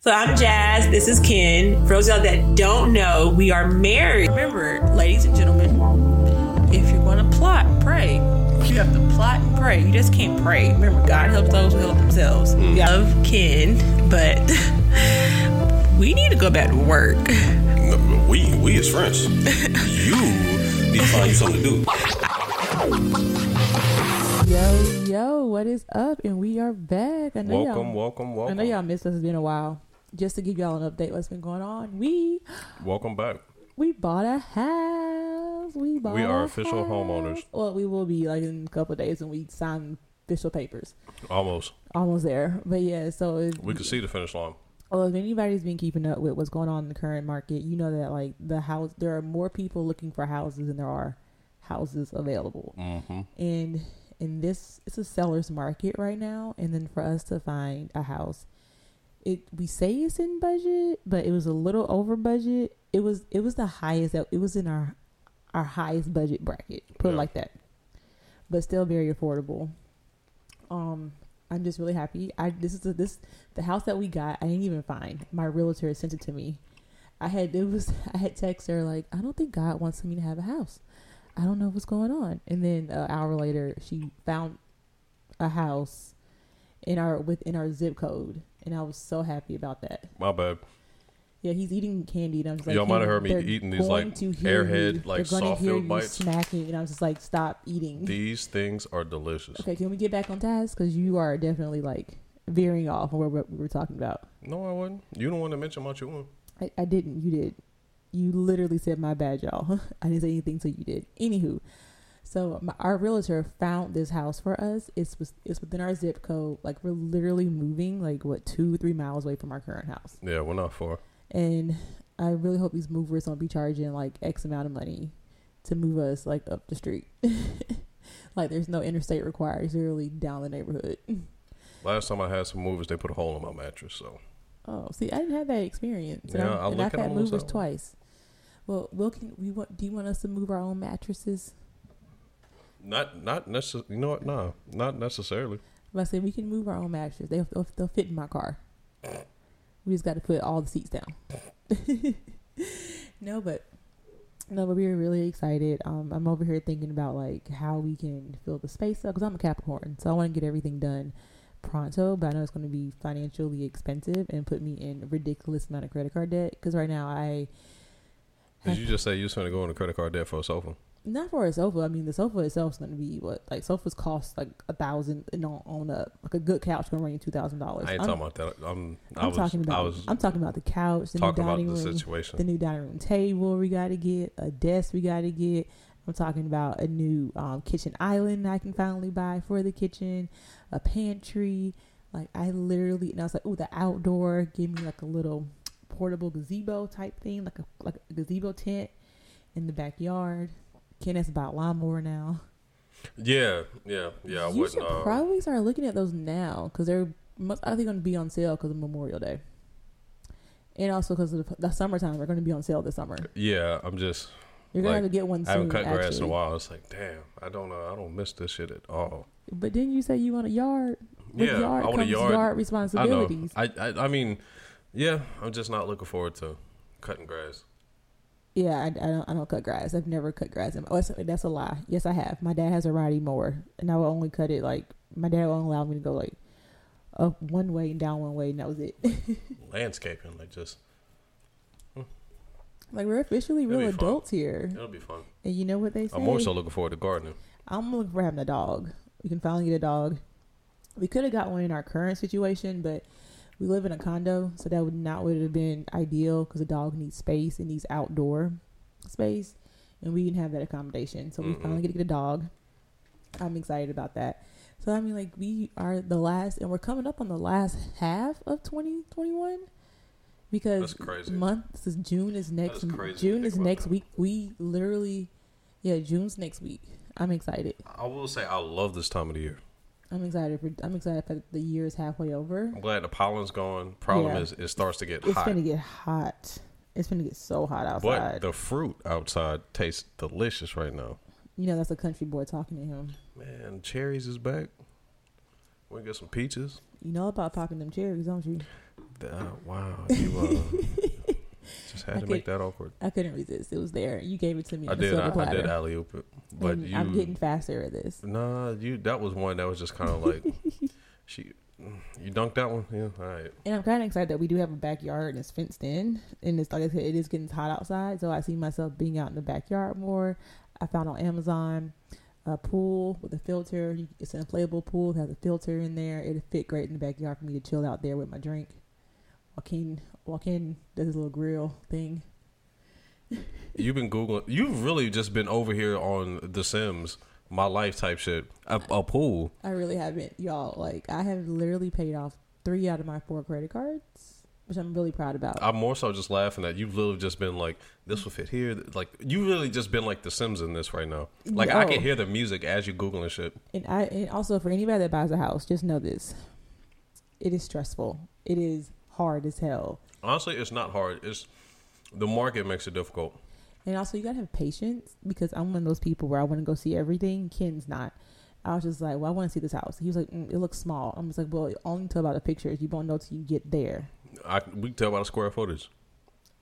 So I'm Jazz. This is Ken. For those of y'all that don't know, we are married. Remember, ladies and gentlemen, if you're going to plot, pray. You have to plot and pray. You just can't pray. Remember, God helps those who help themselves. Mm. We love Ken, but we need to go back to work. We we is friends. you need to find you something to do. Yo, yo, what is up? And we are back. I know Welcome, y'all, welcome, I know y'all missed us. It's been a while. Just to give y'all an update, what's been going on? We Welcome back. we bought a house. We bought. We are official house. homeowners. Well, we will be like in a couple of days when we sign official papers. Almost. Almost there, but yeah. So if, We could see the finish line. Well, if anybody's been keeping up with what's going on in the current market, you know that like the house, there are more people looking for houses than there are houses available. Mm-hmm. and in this it's a seller's market right now and then for us to find a house it we say it's in budget but it was a little over budget. It was it was the highest that it was in our our highest budget bracket put it like that. But still very affordable. Um i'm just really happy. I this is the this the house that we got i didn't even find my realtor sent it to me. I had it was i had text her like i don't think god wants me to have a house. I don't know what's going on. And then an hour later, she found a house in our within our zip code, and I was so happy about that. My bad. Yeah, he's eating candy, and I'm just like, Y'all might have heard me eating these, like, Airhead, like, soft filled bites. smacking, and I was just like, stop eating. These things are delicious. okay, can we get back on task? Because you are definitely like veering off from what we were talking about. No, I wasn't. You don't want to mention what you want. I, I didn't. You did. You literally said my bad, y'all. I didn't say anything, so you did. Anywho, so my, our realtor found this house for us. It's was it's within our zip code. Like we're literally moving like what two three miles away from our current house, Yeah, we're not far. and I really hope these movers don't be charging like X amount of money to move us like up the street. like there's no interstate required. It's literally down the neighborhood. Last time I had some movers, they put a hole in my mattress. So Oh, see, I didn't have that experience. And, Yeah, I'm- I and look I've at had movers twice. Well, Will, can we want? Do you want us to move our own mattresses? Not not necessarily. You know what? No, not necessarily. If I say we can move our own mattresses, they'll they'll, they'll fit in my car. We just got to put all the seats down. no, but no, but we were really excited. Um, I'm over here thinking about like how we can fill the space up because I'm a Capricorn, so I want to get everything done pronto. But I know it's going to be financially expensive and put me in a ridiculous amount of credit card debt because right now I Did you just say you was going to go a credit card debt for a sofa? Not for a sofa. I mean, the sofa itself is going to be what like sofas cost like a thousand and on, on up. Like a good couch going to run you two thousand dollars. I ain't talking about that. I'm. I I'm was. talking about. I was I'm talking about the couch, the new dining the room, situation. the new dining room table we got to get, a desk we got to get. I'm talking about a new um, kitchen island I can finally buy for the kitchen, a pantry. Like I literally, and I was like, oh, the outdoor. Give me like a little portable gazebo type thing, like a like a gazebo tent in the backyard. Kenneth's about lawnmower now. Yeah, yeah, yeah. I you should Uh, probably start looking at those now because they're most likely going to be on sale because of Memorial Day, and also because of the, the summertime. They're going to be on sale this summer. yeah, I'm just. You're gonna Like, have to get one Soon, I haven't cut grass in a actually. while. It's like, damn, I don't know. I don't miss this shit at all. But didn't you say you want a yard? With yeah, yard I want a comes yard. I know. responsibilities. I, I, I mean, yeah, I'm just not looking forward to cutting grass. Yeah, I, I don't. I don't cut grass. I've never cut grass. In, oh, that's, that's a lie. Yes, I have. My dad has a riding mower, and I will only cut it like my dad won't allow me to go like up one way and down one way, and that was it. Landscaping, like just, hmm. like we're officially It'll real be fun. adults here, it'll be fun. and you know what they say. I'm more so looking forward to gardening. I'm looking for having a dog. We can finally get a dog. We could have got one in our current situation, but we live in a condo, so that would not would have been ideal because a dog needs space and needs outdoor space, and we didn't have that accommodation. So we Mm-mm. finally get to get a dog. I'm excited about that. So I mean, like we are the last, and we're coming up on the last half of 2021 because That's crazy. month this is June is next. June is next that. week. We literally, yeah, June's next week. I'm excited. I will say I love this time of the year. I'm excited for. I'm excited that the year is halfway over. I'm glad the pollen's gone. Problem Yeah. is, it starts to get It's hot. It's gonna get hot. It's gonna get so hot outside. But the fruit outside tastes delicious right now. you know, that's a country boy talking to him. Man, cherries is back. We get some peaches. You know about popping them cherries, don't you? Uh, wow, you uh, just had I to make that awkward. I couldn't resist. It was there. You gave it to me. I did. I, I, did alley oop it, but you, I'm getting faster at this. Nah, you. That was one that was just kind of like she. You dunked that one, yeah. All right. And I'm kind of excited that we do have a backyard and it's fenced in. And it's like I said, it is getting hot outside. So I see myself being out in the backyard more. I found on Amazon a pool with a filter. It's an inflatable pool. It has a filter in there. It'll fit great in the backyard for me to chill out there with my drink. Joaquin, Joaquin does his little grill thing. You've been googling. You've really just been over here on The Sims, my life type shit. A, a pool. I really haven't, y'all. Like, I have literally paid off three out of my four credit cards, which I'm really proud about. I'm more so just laughing that you've literally just been like, this will fit here. Like you really just been like The Sims in this right now. Like I Oh. can hear the music as you're googling shit. And I and also for anybody that buys a house, just know this. It is stressful. It is hard as hell. Honestly, it's not hard. It's the market makes it difficult. And also you gotta have patience because I'm one of those people where I want to go see everything. Ken's not. I was just like, well, I want to see this house. He was like, mm, it looks small. I'm just like, well, only until about the pictures. You won't know till you get there. I we can tell by the square footage.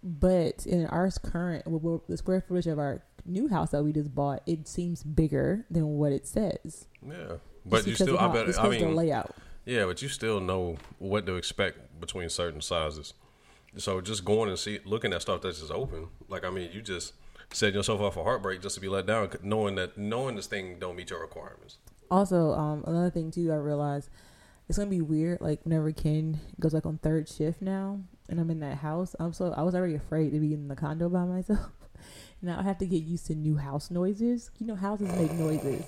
But in our current, well, the square footage of our new house that we just bought, it seems bigger than what it says. Yeah, but you still. I bet. It's I of the layout. Yeah, but you still know what to expect between certain sizes. So just going and see, looking at stuff that's just open. Like I mean, you just setting yourself up for heartbreak just to be let down, knowing that knowing this thing don't meet your requirements. Also, um, another thing too, I realized it's gonna be weird. Like whenever Ken goes like on third shift now, and I'm in that house, I'm so I was already afraid to be in the condo by myself. now I have to get used to new house noises. You know, houses make noises.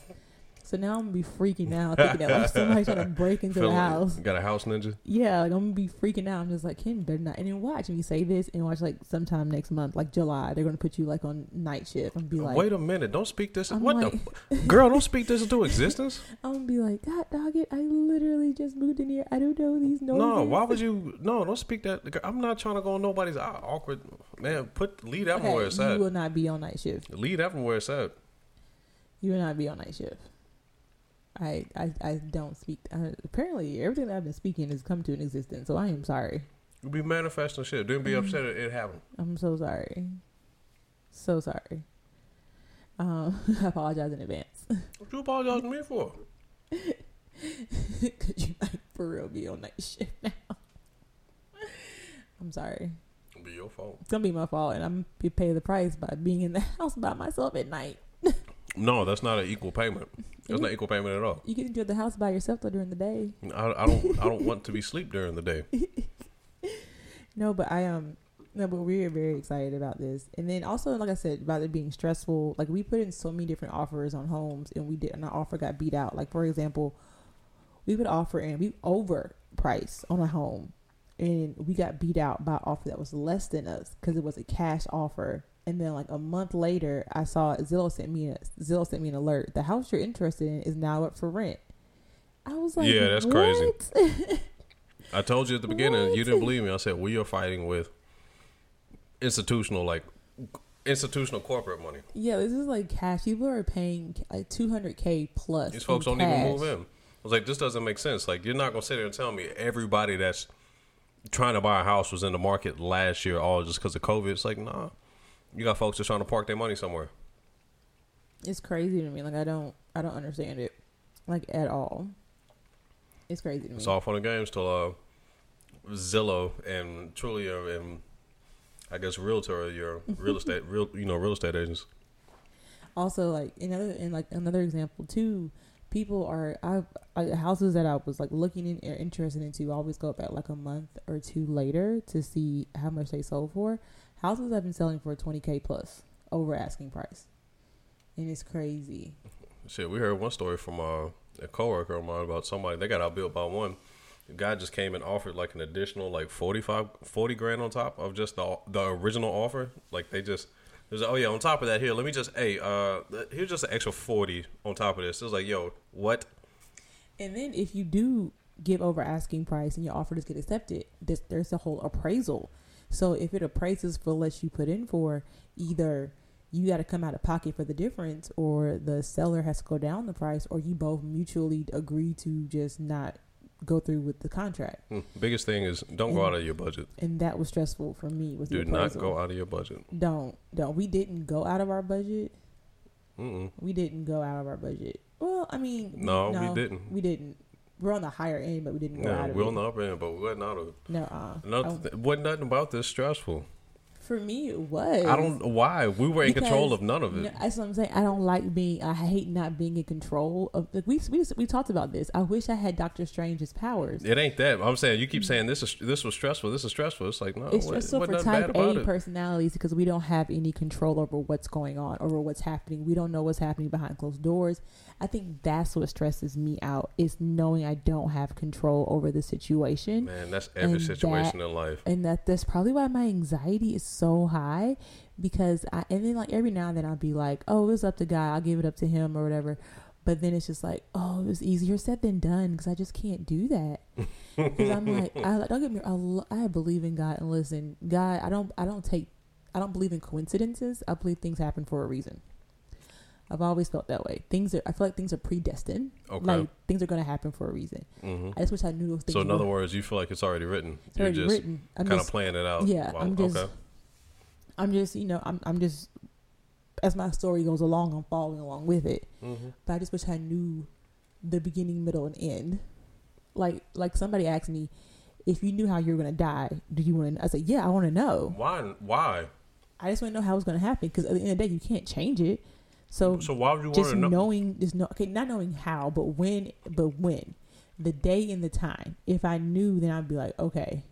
So now I'm gonna be freaking out, thinking that like somebody's trying to break into the house. Got a house ninja. Yeah, like I'm gonna be freaking out. I'm just like, Ken better not. And then watch me say this, and watch like sometime next month, like July, they're gonna put you like on night shift and be like, Wait a minute! Don't speak this. I'm what like- the girl? Don't speak this into existence. I'm gonna be like, God dog it, I literally just moved in here. I don't know these noises. No, why would you? No, don't speak that. I'm not trying to go on nobody's awkward. Man, put leave that one where Okay, it's you at. will not be on night shift. Leave that one where it's at. You will not be on night shift. I I, I don't speak. Uh, apparently, everything that I've been speaking has come to an existence. So I am sorry. Be manifesting shit. Don't be Mm. upset it, it happened. I'm so sorry. So sorry. Um, I apologize in advance. What you apologizing to me for? Could you like for real be on night shift now? I'm sorry. It'll be your fault. It's gonna be my fault, and I'm gonna pay the price by being in the house by myself at night. No, that's not an equal payment. That's not equal payment at all. You can enjoy the house by yourself though during the day. I, I don't. I don't want to be sleep during the day. No, but I um no, but we're very excited about this. And then also, like I said, about it being stressful. Like we put in so many different offers on homes, and we did, and our offer got beat out. Like for example, we would offer and we overpriced on a home, and we got beat out by an offer that was less than us because it was a cash offer. And then like a month later, I saw Zillow sent me a Zillow sent me an alert. The house you're interested in is now up for rent. I was like, Yeah, that's crazy. I told you at the beginning. You didn't believe me. I said we are fighting with institutional, like institutional corporate money. Yeah, this is like cash. People are paying like two hundred k plus. These folks don't even move in. I was like, this doesn't make sense. Like, you're not gonna sit there and tell me everybody that's trying to buy a house was in the market last year all just because of COVID. It's like, nah. You got folks just trying to park their money somewhere. It's crazy to me. Like I don't, I don't understand it, like at all. It's crazy to me. It's all fun and games till uh, Zillow and Trulia and I guess Realtor, your real estate, real you know, real estate agents. also, like another, and like another example too. People are I, I houses that I was like looking in or interested into always go back like a month or two later to see how much they sold for. Houses I've been selling for twenty k plus over asking price, and it's crazy. Shit, we heard one story from uh, a coworker of mine about somebody they got outbuilt by one. The guy just came and offered like an additional like 45, 40 grand on top of just the the original offer. Like they just it was like, oh yeah, on top of that here, let me just hey uh here's just an extra forty on top of this. It was like yo what? And then if you do give over asking price and your offer does get accepted, there's, there's a whole appraisal. So if it appraises for less you put in for, either you got to come out of pocket for the difference, or the seller has to go down the price, or you both mutually agree to just not go through with the contract, Hmm. Biggest thing is don't go out of your budget. and that was stressful for me. With Do not go out of your budget. Don't don't. We didn't go out of our budget. Mm-mm. We didn't go out of our budget. Well, I mean, No, we didn't. We didn't. We're on the higher end, but we didn't go Yeah, out of we're on the upper end, but we wasn't out of it. no, uh, No, I- wasn't nothing about this stressful. For me it was. I don't know why. We were in control of none of it. No, that's what I'm saying. I don't like being. I hate not being in control of. Like we we we talked about this. I wish I had Doctor Strange's powers. It ain't that. I'm saying you keep saying this is this was stressful. This is stressful. It's like no, it's what, stressful what for type A personalities because we don't have any control over what's going on, over what's happening. We don't know what's happening behind closed doors. I think that's what stresses me out is knowing I don't have control over the situation. Man, that's every situation that- in life. and that that's probably why my anxiety is so high because I and then like every now and then I'll be like, oh, it's up to God, I'll give it up to Him or whatever. But then it's just like, oh, it was easier said than done because I just can't do that. Because I'm like, I don't get me, I, I believe in God and listen, God, I don't, I don't take, I don't believe in coincidences. I believe things happen for a reason. I've always felt that way. Things are, I feel like things are predestined. Okay. Like things are going to happen for a reason. hmm I just wish I knew those things. So in were- other words, you feel like it's already written. it's You're already just written. I'm kind just of playing it out. Yeah, Wow, I'm just- okay. I'm just, you know, I'm, I'm just, as my story goes along, I'm following along with it. hmm But I just wish I knew the beginning, middle, and end. Like, like somebody asked me, if you knew how you were gonna die, do you want to? I said, yeah, I want to know. Why? Why? I just want to know how it's gonna happen because at the end of the day, you can't change it. So, So why would you want just to know? knowing, just know, okay, not knowing how, but when, but when, the day and the time. If I knew, then I'd be like, okay,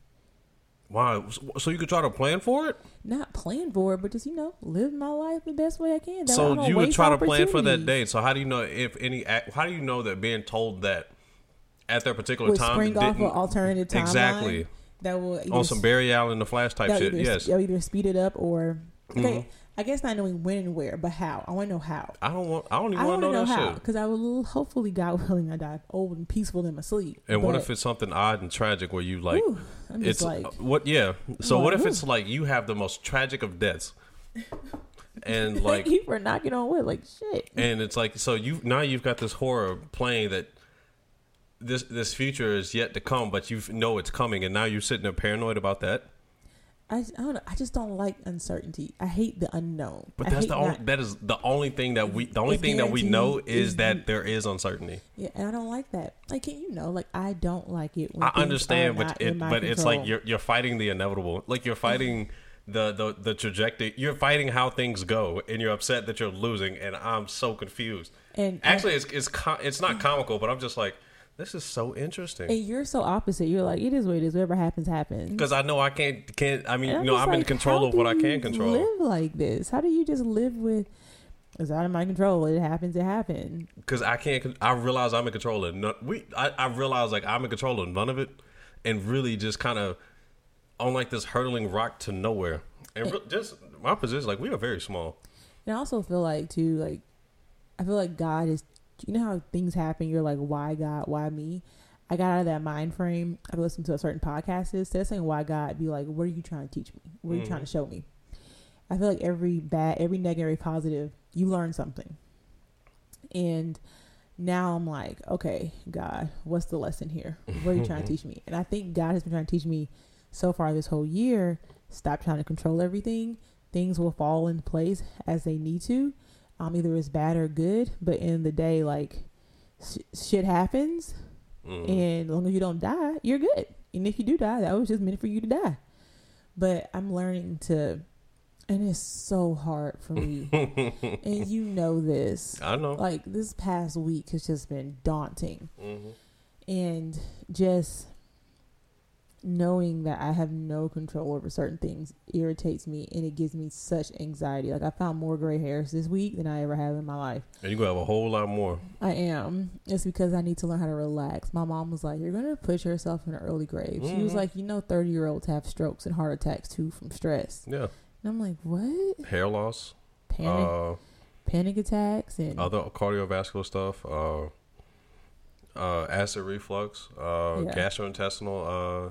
Why? So you could try to plan for it. not plan for it, but just you know, live my life the best way I can. That So don't you would try to plan for that day. So how do you know if any? How do you know that being told that at that particular Would time spring off an alternative timeline exactly that will either on some Barry Allen the Flash type shit? Either, Yes. they'll either speed it up or okay. Mhm. I guess not knowing when and where, but how. I want to know how. I don't want. I don't even I want to know, know how that shit. because I will hopefully, God willing, I die old and peaceful in my sleep. And what if it's something odd and tragic where you like? I'm just it's like, uh, what? Yeah. So what if it's like you have the most tragic of deaths, and like, you for knocking on wood. Like shit. and it's like so you now you've got this horror playing that this this future is yet to come, but you know it's coming, and now you're sitting there paranoid about that. I, I don't know. I just don't like uncertainty. I hate the unknown. But I that's the only that is the only thing that we the only thing that we know is is that there is uncertainty. Yeah, and I don't like that. Like, can you know? Like, I don't like it. When I understand, but it but it's like you're you're fighting the inevitable. Like you're fighting the, the the trajectory. You're fighting how things go, and you're upset that you're losing. And I'm so confused. And I- Actually, it's it's com- it's not comical, but I'm just like, this is so interesting and you're so opposite. You're like, it is what it is. Whatever happens, happens. because I know I can't can't. I mean, you know, I'm in control of what I can control. Live like this? How do you just live with? It's out of my control. It happens. It happened. because I can't. I realize I'm in control of none. We, I, I realize like I'm in control of none of it, and really just kind of on like this hurtling rock to nowhere. And just my position, like we are very small. And I also feel like too, like I feel like God is. You know how things happen. You're like, why God? Why me? I got out of that mind frame. I listened to a certain podcast. Instead of saying why God, be like, what are you trying to teach me? What are you trying to mm. show me? I feel like every bad, every negative, every positive, you learn something. And now I'm like, okay, God, what's the lesson here? What are you trying to teach me? And I think God has been trying to teach me so far this whole year. Stop trying to control everything. Things will fall into place as they need to. Um, either it's bad or good. But in the day, like sh- shit happens, Mhm. and as long as you don't die, you're good. And if you do die, that was just meant for you to die. But I'm learning to, and it's so hard for me. and you know this. I know. Like this past week has just been daunting. hmm And just knowing that I have no control over certain things irritates me and it gives me such anxiety. Like I found more gray hairs this week than I ever have in my life. And you're gonna have a whole lot more. I am. It's because I need to learn how to relax. My mom was like, You're gonna put yourself in an early grave. She was Mhm. like, You know, thirty year olds have strokes and heart attacks too from stress. Yeah, And I'm like, What? hair loss, Panic uh, panic attacks and other cardiovascular stuff, uh, uh, acid reflux, uh, Yeah. gastrointestinal uh,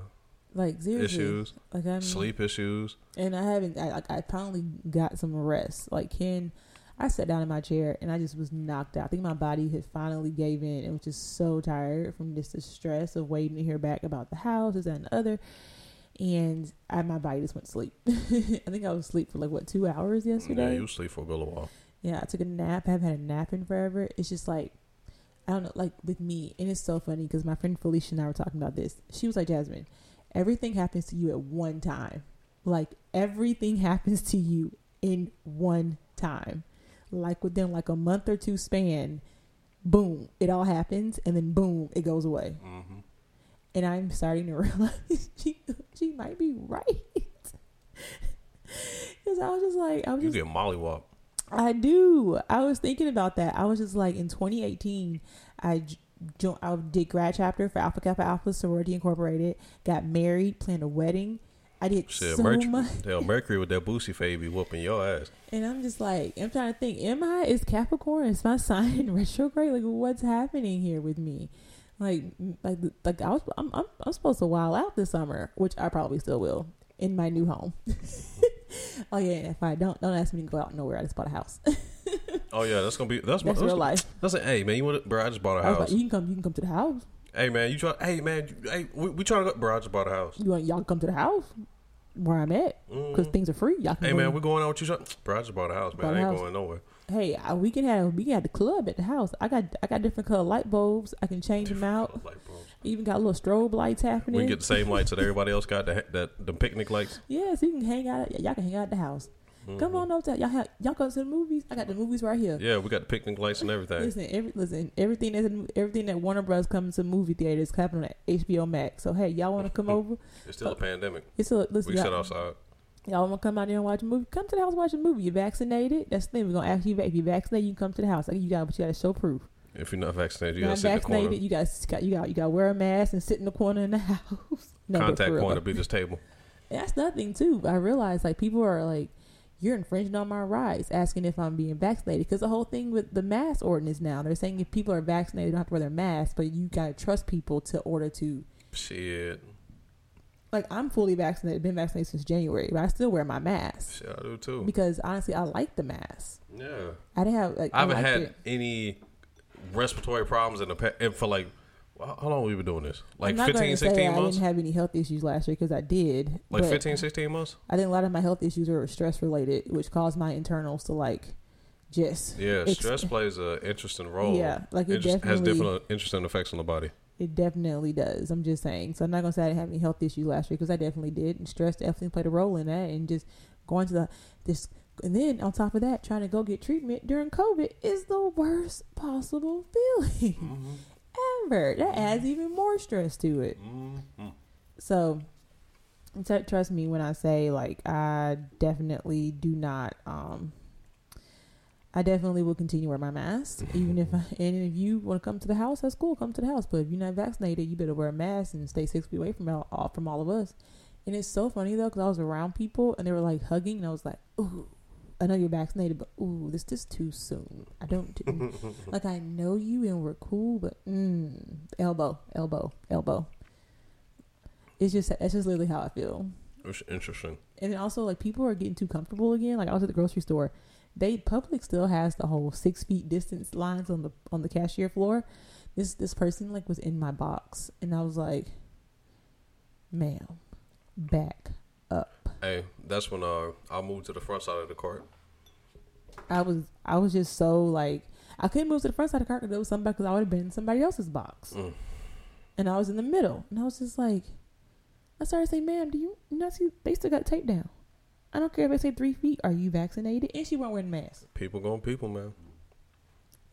like seriously. issues, Like I mean, sleep issues. and I haven't. I, I I finally got some rest. Like Ken, I sat down in my chair and I just was knocked out. I think my body had finally gave in and was just so tired from just the stress of waiting to hear back about the house, this and the other. And I, my body just went to sleep. I think I was asleep for like what two hours yesterday. Yeah, you sleep for a good little while. Yeah, I took a nap. I haven't had a nap in forever. It's just like, I don't know, like with me, and it's so funny because my friend Felicia and I were talking about this. She was like, Jasmine, everything happens to you at one time. Like everything happens to you in one time. Like within like a month or two span, boom, it all happens, and then boom, it goes away. hmm And I'm starting to realize she she might be right. Because I was just like, I was You just get mollywop. I do. I was thinking about that. I was just like in 2018, I jo- I did grad chapter for Alpha Kappa Alpha Sorority Incorporated. Got married, planned a wedding. I did Shit, so Mercury, much, hell, Mercury with that boosie fade be whooping your ass. and I'm just like, I'm trying to think. Am I is Capricorn? Is my sign in retrograde? Like, what's happening here with me? Like, like, like I was, I'm, I'm, I'm supposed to wild out this summer, which I probably still will in my new home. oh yeah, if I don't, don't ask me to go out nowhere. I just bought a house. Oh yeah, that's gonna be that's That's my, real life. That's like, hey man, you want to, bro? I just bought a house. like, you can come, you can come to the house. hey man, you try? Hey man, you- hey, we, we trying to go, bro? I just bought a house. You want y'all come to the house where I'm at because Mm. things are free. Y'all can Hey man, in. we going out with you? Try- Bro, I just bought a house, man. I ain't house. going nowhere. hey, I, we can have we can have the club at the house. I got I got different color light bulbs. I can change them out. Like, bro, Even got little strobe lights happening. we can get the same lights that everybody else got. The, that the picnic lights. yeah, so you can hang out. Y'all can hang out at the house. Come on over. to- Y'all have, y'all go to the movies. I got the movies right here. Mm-hmm. Yeah, we got the picnic lights and everything. Listen, every, listen, everything that's everything that Warner Bros. comes to movie theaters happening at HBO Max. So hey, y'all want to come over? It's still a pandemic. It's a listen. We sit outside. Y'all want to come out here and watch a movie? Come to the house and watch a movie. You vaccinated? That's the thing. We're gonna ask you if you vaccinated. You can come to the house. Like, you got, but you got to show proof. If you're not vaccinated, you gotta not sit in the corner. vaccinated. You got, you got, you got to wear a mask and sit in the corner in the house. no, Contact point to be this table. That's nothing too. I realize like people are like, you're infringing on my rights, asking if I'm being vaccinated. Because the whole thing with the mask ordinance now, they're saying if people are vaccinated, they don't have to wear their mask, but you gotta trust people to order to. Shit, Like I'm fully vaccinated, been vaccinated since January, but I still wear my mask shit, I do too. because honestly, I like the mask. Yeah, I didn't have like I haven't had it. any respiratory problems in the past. And for like, how how long we been doing this? Like I'm 15, gonna say 16 I didn't have any health issues last year because I did. Like but 15, 16 months. I think a lot of my health issues were stress related, which caused my internals to like just Yeah, Ex- stress plays an interesting role. Yeah, like it it just has different interesting effects on the body. It definitely does. I'm just saying. So I'm not gonna say I didn't have any health issues last year because I definitely did, and stress definitely played a role in that. And just going to the this, and then on top of that, trying to go get treatment during COVID is the worst possible feeling mm-hmm. That adds even more stress to it. Mm-hmm. So, t- trust me when I say like I definitely do not. um I definitely will continue wear my mask, even if I, and if you want to come to the house, that's cool. Come to the house, but if you're not vaccinated, you better wear a mask and stay six feet away from all, all from all of us. And it's so funny though, because I was around people and they were like hugging, and I was like, "Ooh, I know you're vaccinated, but ooh, this is too soon. I don't do like. I know you and we're cool, but mm, elbow, elbow, elbow. It's just that's just literally how I feel. It's interesting. And then also like people are getting too comfortable again. Like I was at the grocery store, they public still has the whole six feet distance lines on the on the cashier floor. This this person like was in my box, and I was like, "Ma'am, back up." Hey, that's when uh I moved to the front side of the cart. I was I was just so like I couldn't move to the front side of the car because there was somebody because I would have been in somebody else's box, Mm. and I was in the middle, and I was just like, I started saying, "Ma'am, do you not see they still got tape down? I don't care if they say three feet. Are you vaccinated?" And she wasn't wearing a mask. People going people, man.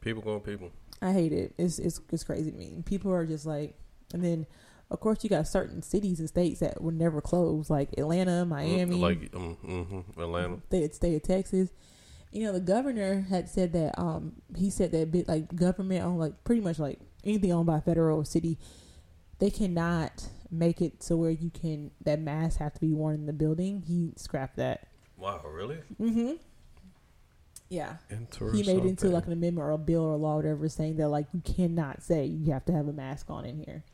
People going people. I hate it. It's it's it's crazy to me. People are just like, and then of course you got certain cities and states that would never close, like Atlanta, Miami, Mm, like um, mm-hmm, Atlanta. the state of Texas. You know, the governor had said that um he said that bit like government on like pretty much like anything owned by federal or city, they cannot make it so where you can that masks have to be worn in the building. He scrapped that. Wow, really? Mm-hmm. Yeah. He made it into like an amendment or a bill or a law or whatever saying that like you cannot say you have to have a mask on in here.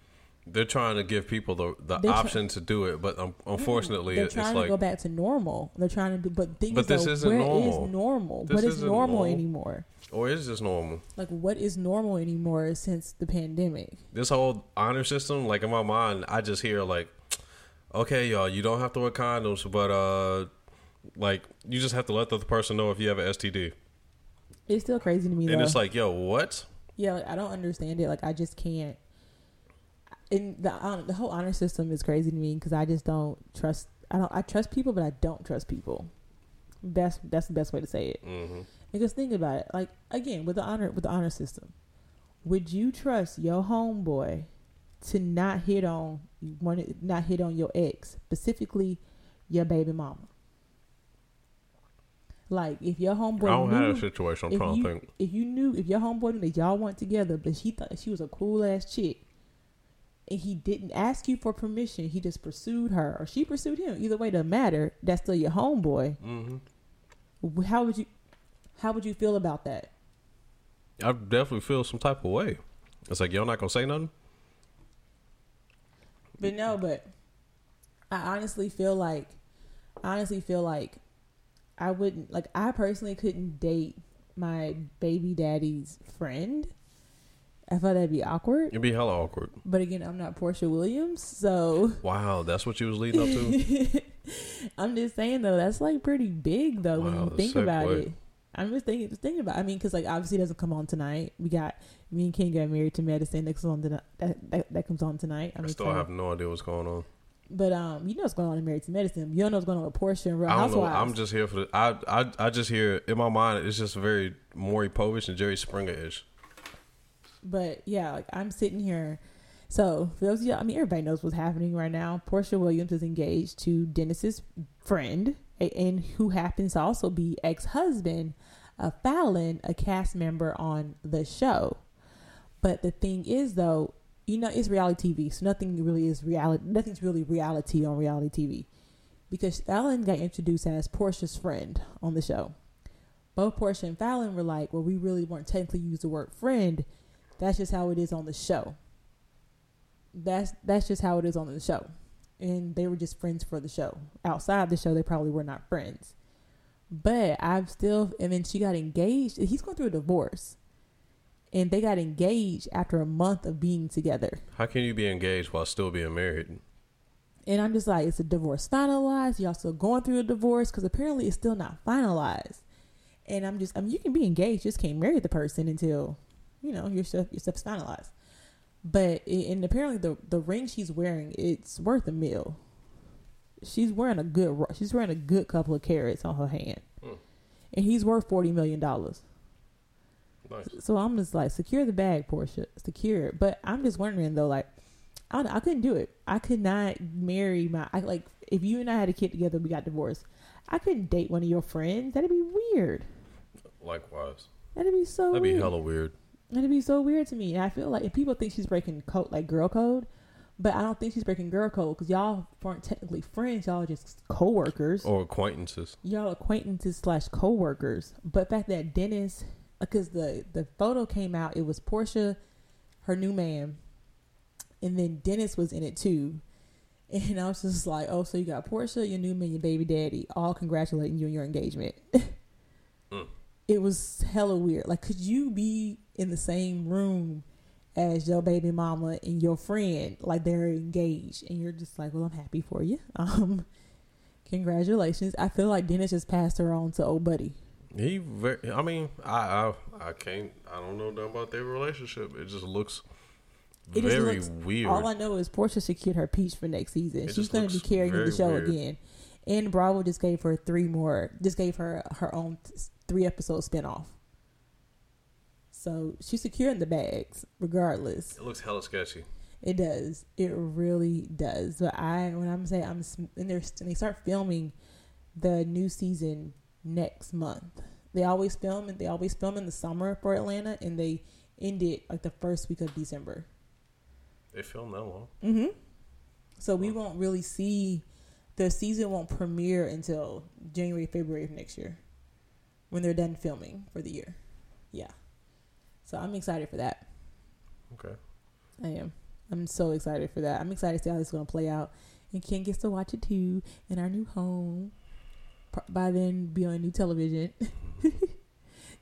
They're trying to give people the the They're option to do it, but um, unfortunately, they're it's trying to like go back to normal. They're trying to do, but things But this though, isn't where is normal. normal? This what normal, normal. anymore? or is this normal? Like what is normal anymore since the pandemic? This whole honor system, like in my mind, I just hear like, okay, y'all, you don't have to wear condoms, but uh, like you just have to let the other person know if you have an STD, It's still crazy to me and though. it's like, yo, what? yeah, like, I don't understand it. Like I just can't. And the hon- the whole honor system is crazy to me because I just don't trust. I don't. I trust people, but I don't trust people. That's that's the best way to say it. hmm Because think about it. Like again, with the honor with the honor system, would you trust your homeboy to not hit on one not hit on your ex, specifically your baby mama? Like if your homeboy I don't knew, have a situation. I'm if trying you, to think. if you knew if your homeboy knew that y'all weren't together, but she thought she was a cool ass chick, and he didn't ask you for permission, he just pursued her, or she pursued him. Either way, doesn't matter. That's still your homeboy. hmm How would you, how would you feel about that? I definitely feel some type of way. It's like y'all not gonna say nothing. But no, but I honestly feel like, I honestly feel like I wouldn't like. I personally couldn't date my baby daddy's friend. I thought that'd be awkward. It'd be hella awkward. But again, I'm not Porsha Williams, so Wow, that's what you was leading up to. I'm just saying though, that's like pretty big though when you think about segue. it. I'm just thinking, just thinking about. I mean, because like obviously it doesn't come on tonight. We got me and Ken got married to medicine. That comes on tonight. That, that, that comes on tonight. I'm I still have no idea what's going on. But um, you know what's going on in Married to Medicine. You don't know what's going on with Porsha and Real I don't know. Housewives. I'm just here for the. I I I just hear in my mind. It's just very Maury Povich and Jerry Springer ish. But yeah, like I'm sitting here. So for those of you, I mean, everybody knows what's happening right now. Porsha Williams is engaged to Dennis's friend, and who happens to also be ex-husband of Falynn, a cast member on the show. But the thing is, though, you know, it's reality TV, so nothing really is reality. Nothing's really reality on reality TV, because Falynn got introduced as Porsha's friend on the show. Both Porsha and Falynn were like, "Well, we really weren't technically use the word friend." That's just how it is on the show. That's that's just how it is on the show. And they were just friends for the show. Outside the show, they probably were not friends. But I've still and then she got engaged. He's going through a divorce. And they got engaged after a month of being together. How can you be engaged while still being married? And I'm just like, is the divorce finalized? Y'all still going through a divorce? Because apparently it's still not finalized. And I'm just, I mean, you can be engaged, just can't marry the person until, you know, your stuff, your stuff's finalized. But it, and apparently the the ring she's wearing, it's worth a mill. She's wearing a good, she's wearing a good couple of carats on her hand, Hmm. and he's worth forty million dollars. Nice. So I'm just like, secure the bag, Porsha, secure it. But I'm just wondering though, like, I don't I couldn't do it. I could not marry my, I like, if you and I had a kid together, we got divorced. I couldn't date one of your friends. That'd be weird. Likewise, That'd be so. that'd be weird. hella weird. That'd be so weird to me. And I feel like if people think she's breaking code, like girl code, but I don't think she's breaking girl code because y'all aren't technically friends. Y'all just co-workers. Or acquaintances. y'all acquaintances slash co-workers but the fact that dennis uh, because the the photo came out it was porsha her new man and then dennis was in it too and i was just like oh so you got porsha your new man your baby daddy all congratulating you on your engagement. it was hella weird like could you be in the same room as your baby mama and your friend like they're engaged and you're just like well i'm happy for you um Congratulations. I feel like Dennis just passed her on to old buddy. He very. I mean, I I I can't. I don't know nothing about their relationship. It just looks It very looks- weird. All I know is Porsha secured her peach for next season. It She's going to be carrying the show weird. again. And Bravo just gave her three more, just gave her her own three episode spinoff. So she's securing the bags regardless. it looks hella sketchy. It does. It really does. But I, when I'm saying I'm, and they're and they start filming the new season next month. They always film and they always film in the summer for Atlanta, and they end it like the first week of December. They film that long. Mm-hmm. So we won't really see the season won't premiere until January, February of next year, when they're done filming for the year. Yeah. So I'm excited for that. Okay. I am. I'm so excited for that. I'm excited to see how this is going to play out. And Ken gets to watch it too in our new home. By then, be on new television.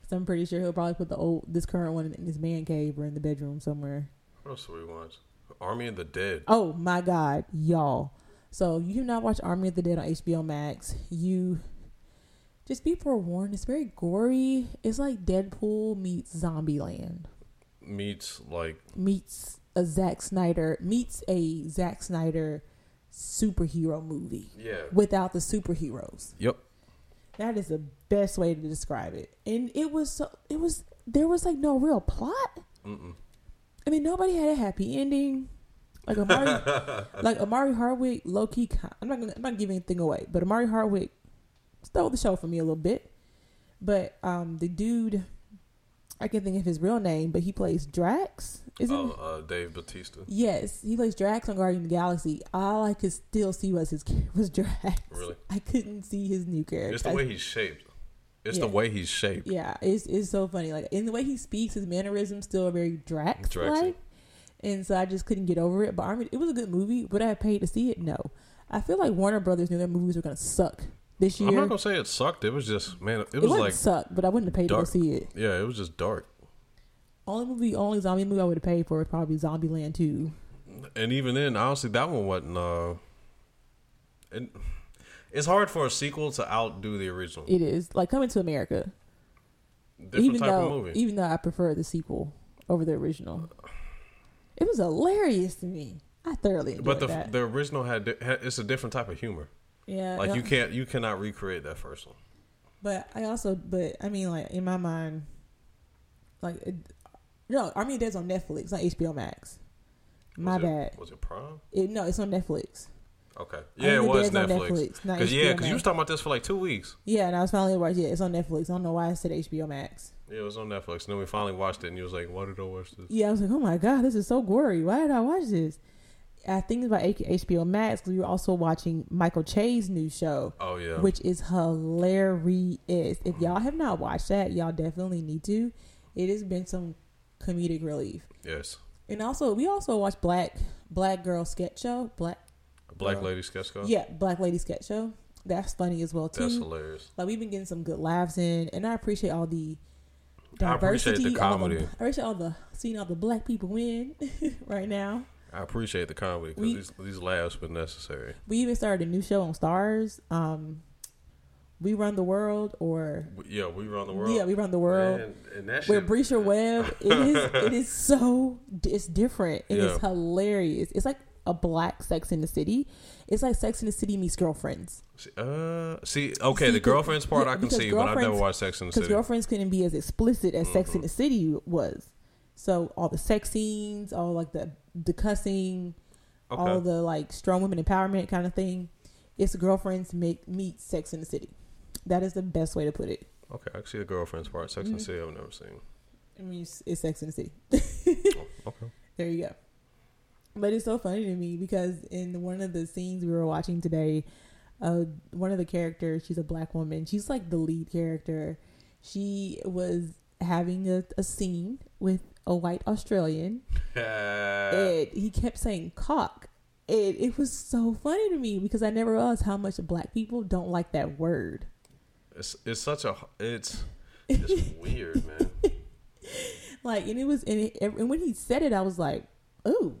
Because I'm pretty sure he'll probably put the old, this current one in his man cave or in the bedroom somewhere. What else do we watch? Army of the Dead. Oh my God, y'all. So you have not watched Army of the Dead on HBO Max. You just be forewarned. It's very gory. It's like Deadpool meets Zombieland Meets like meets a Zack Snyder meets a Zack Snyder superhero movie yeah. without the superheroes. Yep. That is the best way to describe it. And it was so it was there was like no real plot. Mm-mm. I mean, nobody had a happy ending. Like Omari, like Omari Hardwick, low key. I'm not gonna, I'm not giving anything away, but Omari Hardwick stole the show for me a little bit. But um, the dude, I can't think of his real name, but he plays Drax. Isn't Oh, uh, Dave Bautista. yes, he plays Drax on Guardian of the Galaxy. All I could still see was his was Drax. Really? I couldn't see his new character. It's the way he's shaped. It's the way he's shaped. Yeah, it's it's so funny. Like in the way he speaks, his mannerisms still are very Drax like. and so I just couldn't get over it. But Army, it was a good movie. Would I have paid to see it? No. I feel like Warner Brothers knew their movies were gonna suck this year. I'm not gonna say it sucked. It was just man. It it was wouldn't like suck, but I wouldn't have paid dark. to go see it. yeah, it was just dark. Only movie, only zombie movie I would have paid for would probably Zombieland two. And even then, honestly, that one wasn't. Uh, it, it's hard for a sequel to outdo the original. It is like Coming to America, Different even type though of movie. even though I prefer the sequel over the original. It was hilarious to me. I thoroughly enjoyed but the that. the original had, had it's a different type of humor. Yeah, Like you can't you cannot recreate that first one. But I also, but I mean, like in my mind, like it, no, Army of Dead's on Netflix, not HBO Max. My Was it- bad. Was it Prime? It, no, it's on Netflix. Okay. Yeah, it was Netflix. Netflix, not Cause yeah, because you was talking about this for like two weeks. Yeah, and I was finally watching. Yeah, it's on Netflix. I don't know why I said HBO Max. Yeah, it was on Netflix. And then we finally watched it, and you was like, "Why did I watch this?" Yeah, I was like, oh my god, this is so gory. Why did I watch this? I think it's about HBO Max because we were also watching Michael Che's new show, Oh yeah. which is hilarious. If y'all have not watched that, y'all definitely need to. It has been some comedic relief. yes. And also, we also watched Black Black Girl Sketch Show. Black, Black Uh, Lady Sketch Show. yeah, Black Lady Sketch Show. That's funny as well That's too. hilarious. Like we've been getting some good laughs in, and I appreciate all the I appreciate diversity. the all comedy. I appreciate all the seeing all the black people win right now. I appreciate the comedy because these these laughs were necessary. We even started a new show on Starz. Um, we run the world, or Yeah, we run the world. yeah, we run the world. Man, and that With shit. Webb, it is it is so it's different it's Yeah. hilarious. It's like a black Sex in the City. It's like Sex in the City meets Girlfriends. Uh, see, okay, See, the girlfriend's part yeah, I can see, but I've never watched Sex in the City. Because Girlfriends couldn't be as explicit as Sex Mm-hmm. in the City was. So all the sex scenes, all like the the cussing, all the like strong women empowerment kind of thing. It's girlfriends make meet Sex in the City. That is the best way to put it. Okay, I see the girlfriend's part. Sex Mm-hmm. and the City, I've never seen. I mean, it's, it's Sex in the City. Oh, okay. There you go. But it's so funny to me because in one of the scenes we were watching today, uh, one of the characters, she's a black woman. She's like the lead character. She was having a, a scene with a white Australian, uh, and he kept saying cock. And it was so funny to me because I never realized how much black people don't like that word. it's it's such a it's it's weird, man. Like, and it was, and, it, and when he said it, I was like, "Ooh,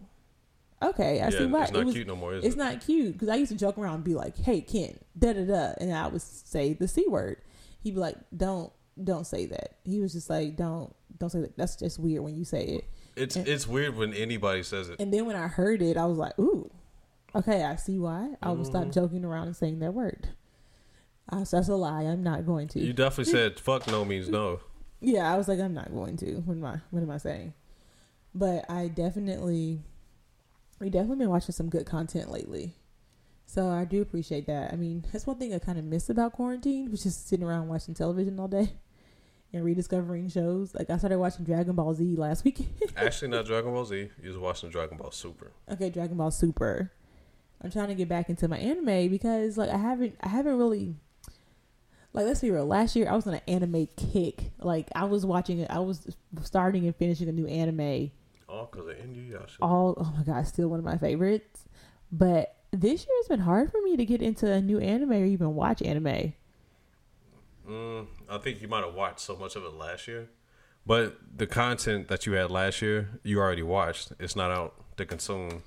okay, I yeah, see why." it's not it was, cute no more. Is It's it? not cute because I used to joke around and be like, "Hey, Ken, da da da," and I would say the c word. He'd be like, "Don't, don't say that." He was just like, "Don't, don't say that. That's just weird when you say it." It's and- it's weird when anybody says it. And then when I heard it, I was like, "Ooh, okay, I see why." I will Mm-hmm. stop joking around and saying that word. So that's a lie. I'm not going to. You definitely said fuck no means no. Yeah, I was like, I'm not going to. What am I? What am I saying? But I definitely, we definitely been watching some good content lately. So I do appreciate that. I mean, that's one thing I kind of miss about quarantine, was just sitting around watching television all day and rediscovering shows. Like I started watching Dragon Ball Z last week. Actually, not Dragon Ball Z. You was watching Dragon Ball Super. okay, Dragon Ball Super. I'm trying to get back into my anime because like I haven't I haven't really like let's be real. Last year I was on an anime kick. Like I was watching. I was starting and finishing a new anime All because of Inuyasha. all oh my god, still one of my favorites. But this year has been hard for me to get into a new anime or even watch anime. Mm, I think you might have watched so much of it last year, but the content that you had last year, you already watched. It's not out to consume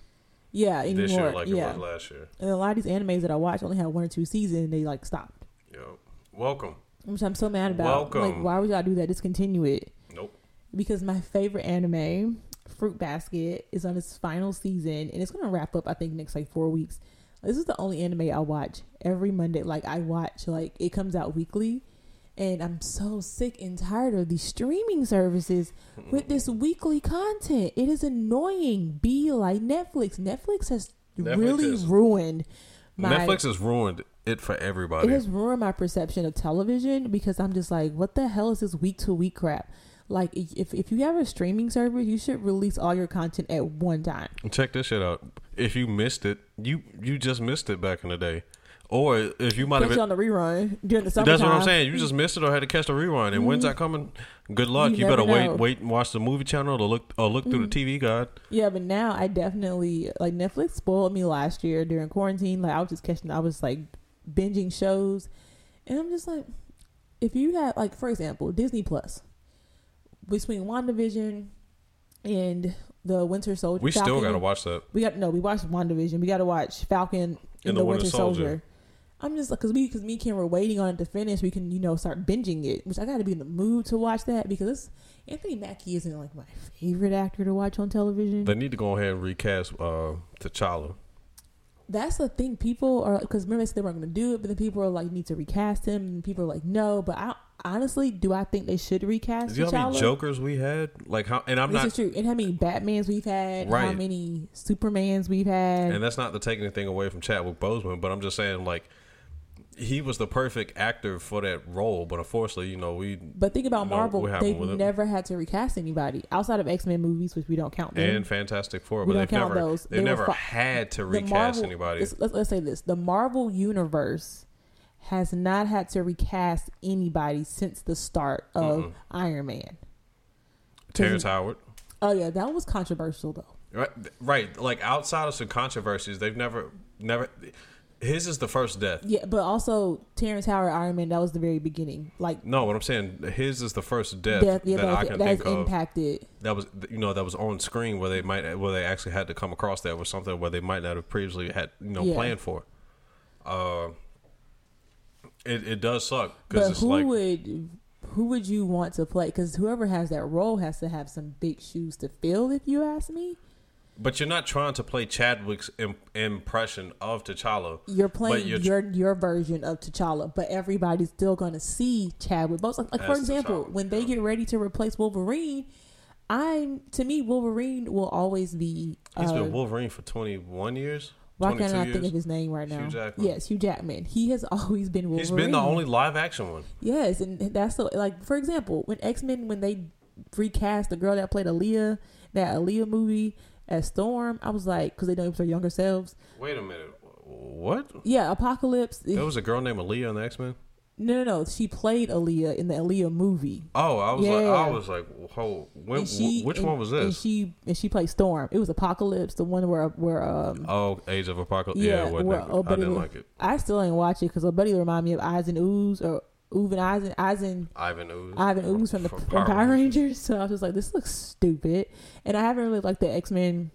Yeah, anymore. this year like yeah. it was last year. And a lot of these animes that I watch only have one or two seasons and they like stopped. Yo, welcome. Which I'm so mad about. Welcome. Like why would y'all do that? Discontinue it. Nope. Because my favorite anime, Fruit Basket, is on its final season and it's gonna wrap up I think next like four weeks. This is the only anime I watch every Monday. Like I watch like it comes out weekly and I'm so sick and tired of these streaming services with this mm-hmm. weekly content. It is annoying. Be like Netflix. Netflix has Netflix really is- ruined my Netflix has ruined it for everybody. it has ruined my perception of television because I'm just like, what the hell is this week to week crap? Like, if if you have a streaming service, you should release all your content at one time. Check this shit out. If you missed it, you you just missed it back in the day, or if you might have. it on the rerun during the summertime. That's what I'm saying. You just missed it or had to catch the rewind. And when's mm-hmm. that coming? Good luck. You You, better never wait, wait, and watch the movie channel or look or look through the mm-hmm. TV guide. Yeah, but now I definitely like Netflix spoiled me last year during quarantine. Like I was just catching, I was like binging shows, and I'm just like, if you have like, for example, Disney Plus, between WandaVision and the Winter Soldier, We still got to watch that. We got no. We watched WandaVision. We got to watch Falcon and, the, Winter, Soldier. I'm just cause we, cause me and Ken were waiting on it to finish. We can, you know, start binging it. Which I got to be in the mood to watch that because Anthony Mackie isn't like my favorite actor to watch on television. They need to go ahead and recast uh, T'Challa. That's the thing. People are because remember they said they weren't going to do it, but then people are like, need to recast him, and people are like, no. But I honestly, do I think they should recast Do you know how many Jokers we had? Like how? And I'm This not. is true. And how many Batmans we've had? Right. How many Supermans we've had? And that's not to take anything away from Chadwick Boseman, but I'm just saying like he was the perfect actor for that role. But unfortunately, you know, we But think about know Marvel; they've never had to recast anybody outside of X Men movies, which we don't count. Them. and Fantastic Four, We but they've never those. they've They never fi- had to recast Marvel- anybody. Let's, let's, say this: the Marvel universe has not had to recast anybody since the start of Mm-mm. Iron Man. Terrence Howard. Oh yeah, that was controversial though. Right, right. Like outside of some controversies, they've never, never. His is the first death. Yeah, but also Terrence Howard Iron Man. That was the very beginning. Like No, what I'm saying, his is the first death, death, yeah, that I can that think of. impacted. That was, you know, that was on screen where they might, where they actually had to come across that was something where they might not have previously had, you know, Yeah. planned for. Uh, it it does suck because But it's who like would who would you want to play? Because whoever has that role has to have some big shoes to fill. If you ask me, But you're not trying to play Chadwick's Im- impression of T'Challa. you're playing you're tr- your your version of T'Challa, but everybody's still going to see Chadwick Boseman. Like, like for example, T'Challa, when they yeah. get ready to replace Wolverine, I'm to me Wolverine will always be. He's uh, been Wolverine for 21 years. Why can't I years. think of his name right now? Hugh Jackman. Yes, Hugh Jackman. He has always been Wolverine. He's been the only live action one. Yes, and that's the like for example, when X Men when they recast the girl that played Aaliyah, that Aaliyah movie as Storm, I was like, because they know it was their younger selves. Wait a minute. What? Yeah, Apocalypse. There was a girl named Aaliyah in the X Men. no, no, no. She played Aaliyah in the Aaliyah movie. Oh, I was like, I was like, whoa, when, she, wh- which and- one was this? And she and she played Storm. It was Apocalypse, the one where where um oh, Age of Apocalypse. Yeah, yeah, where. I didn't like it. I still ain't watch it because Buddy remind me of Eyes and Ooze or Uven Eisen Eisen Ivan Ooze. Ivan Ooze from the from Power, Rangers. So I was just like, this looks stupid. And I haven't really liked the X Men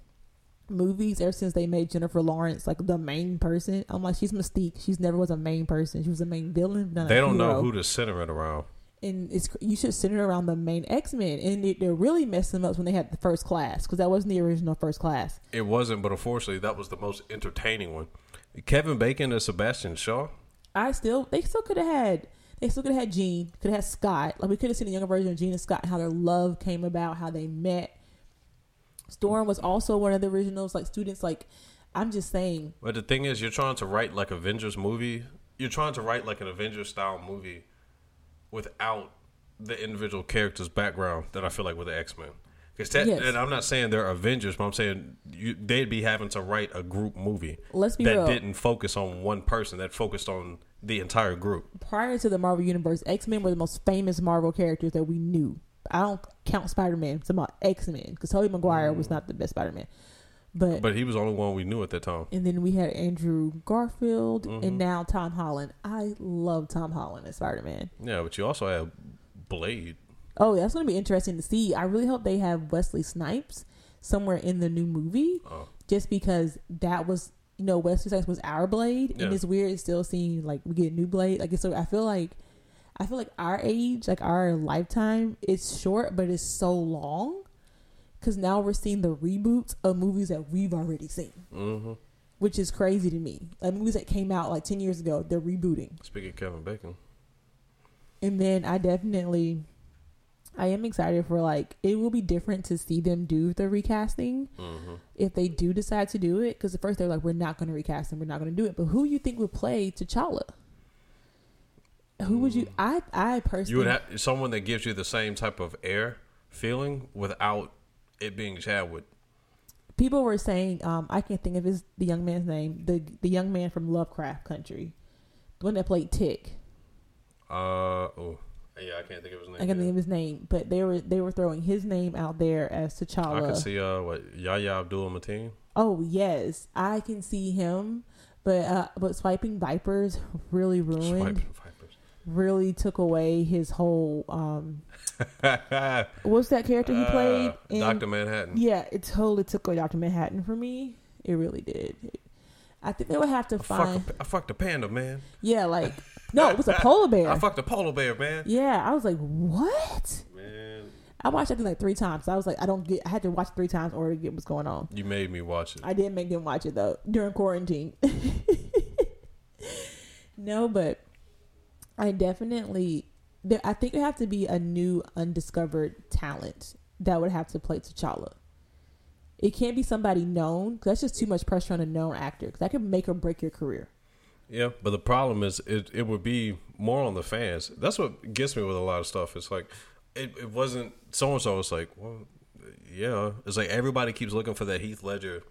movies ever since they made Jennifer Lawrence like the main person. I'm like, she's Mystique. She's never was a main person. She was a main villain. They don't know who to center it around. And it's you should center it around the main X Men. And they, they're really messing them up when they had the first class because that wasn't the original first class. It wasn't, but unfortunately, that was the most entertaining one. Kevin Bacon and Sebastian Shaw. I still they still could have had they still could have had Jean, could have had Scott. Like we could have seen a younger version of Jean and Scott, how their love came about, how they met. Storm was also one of the originals. Like students, like I'm just saying, But the thing is, you're trying to write like Avengers movie. You're trying to write like an Avengers style movie without the individual character's background that I feel like with the X Men. Because Yes. and I'm not saying they're Avengers, but I'm saying you, they'd be having to write a group movie let's be that real. didn't focus on one person, that focused on the entire group. Prior to the Marvel Universe, X Men were the most famous Marvel characters that we knew. I don't count Spider Man. It's about X Men because Tobey Maguire was not the best Spider Man. But, But he was the only one we knew at that time. and then we had Andrew Garfield Mhm. and now Tom Holland. I love Tom Holland as Spider Man. Yeah, but you also have Blade. Oh, that's going to be interesting to see. I really hope they have Wesley Snipes somewhere in the new movie, Oh. just because that was you know Wesley Snipes was our Blade, Yeah. and it's weird still seeing like we get a new Blade. Like so, I feel like I feel like our age, like our lifetime, is short, but it's so long because now we're seeing the reboots of movies that we've already seen, hmm which is crazy to me. Like movies that came out like ten years ago, they're rebooting. Speaking of Kevin Bacon, And then I definitely, I am excited for like it will be different to see them do the recasting hmm if they do decide to do it. Because at first they're like, we're not going to recast them, we're not going to do it. But who you think would play T'Challa? Who would you? I I personally, you would have someone that gives you the same type of air feeling without it being Chadwick. people were saying, um, I can't think of his the young man's name, the the young man from Lovecraft Country, the one that played Tick. Uh oh, yeah, I can't think of his name. I can't think of his name, but they were they were throwing his name out there as T'Challa. I can see uh what Yahya Abdul Mateen. Oh yes, I can see him, but uh, but swiping vipers really ruined, Swiping Vipers. really took away his whole. um What's that character he played? Uh, Doctor Manhattan. Yeah, it totally took away Doctor Manhattan for me. It really did. I think they would have to I, fuck find. a, I fucked a panda, man. Yeah, like no, it was a polar bear. I fucked a polar bear, man. yeah, I was like, what? Man, I watched that thing like three times. So I was like, I don't get. I had to watch it three times in order to get what's going on. you made me watch it. I didn't make them watch it though during quarantine. no, but I definitely. There, I think there have to be a new undiscovered talent that would have to play T'Challa. It can't be somebody known 'cause that's just too much pressure on a known actor because that could make or break your career. Yeah, but the problem is it, it would be more on the fans. That's what gets me with a lot of stuff. It's like it, it wasn't so and so. It's like, well, yeah. It's like everybody keeps looking for that Heath Ledger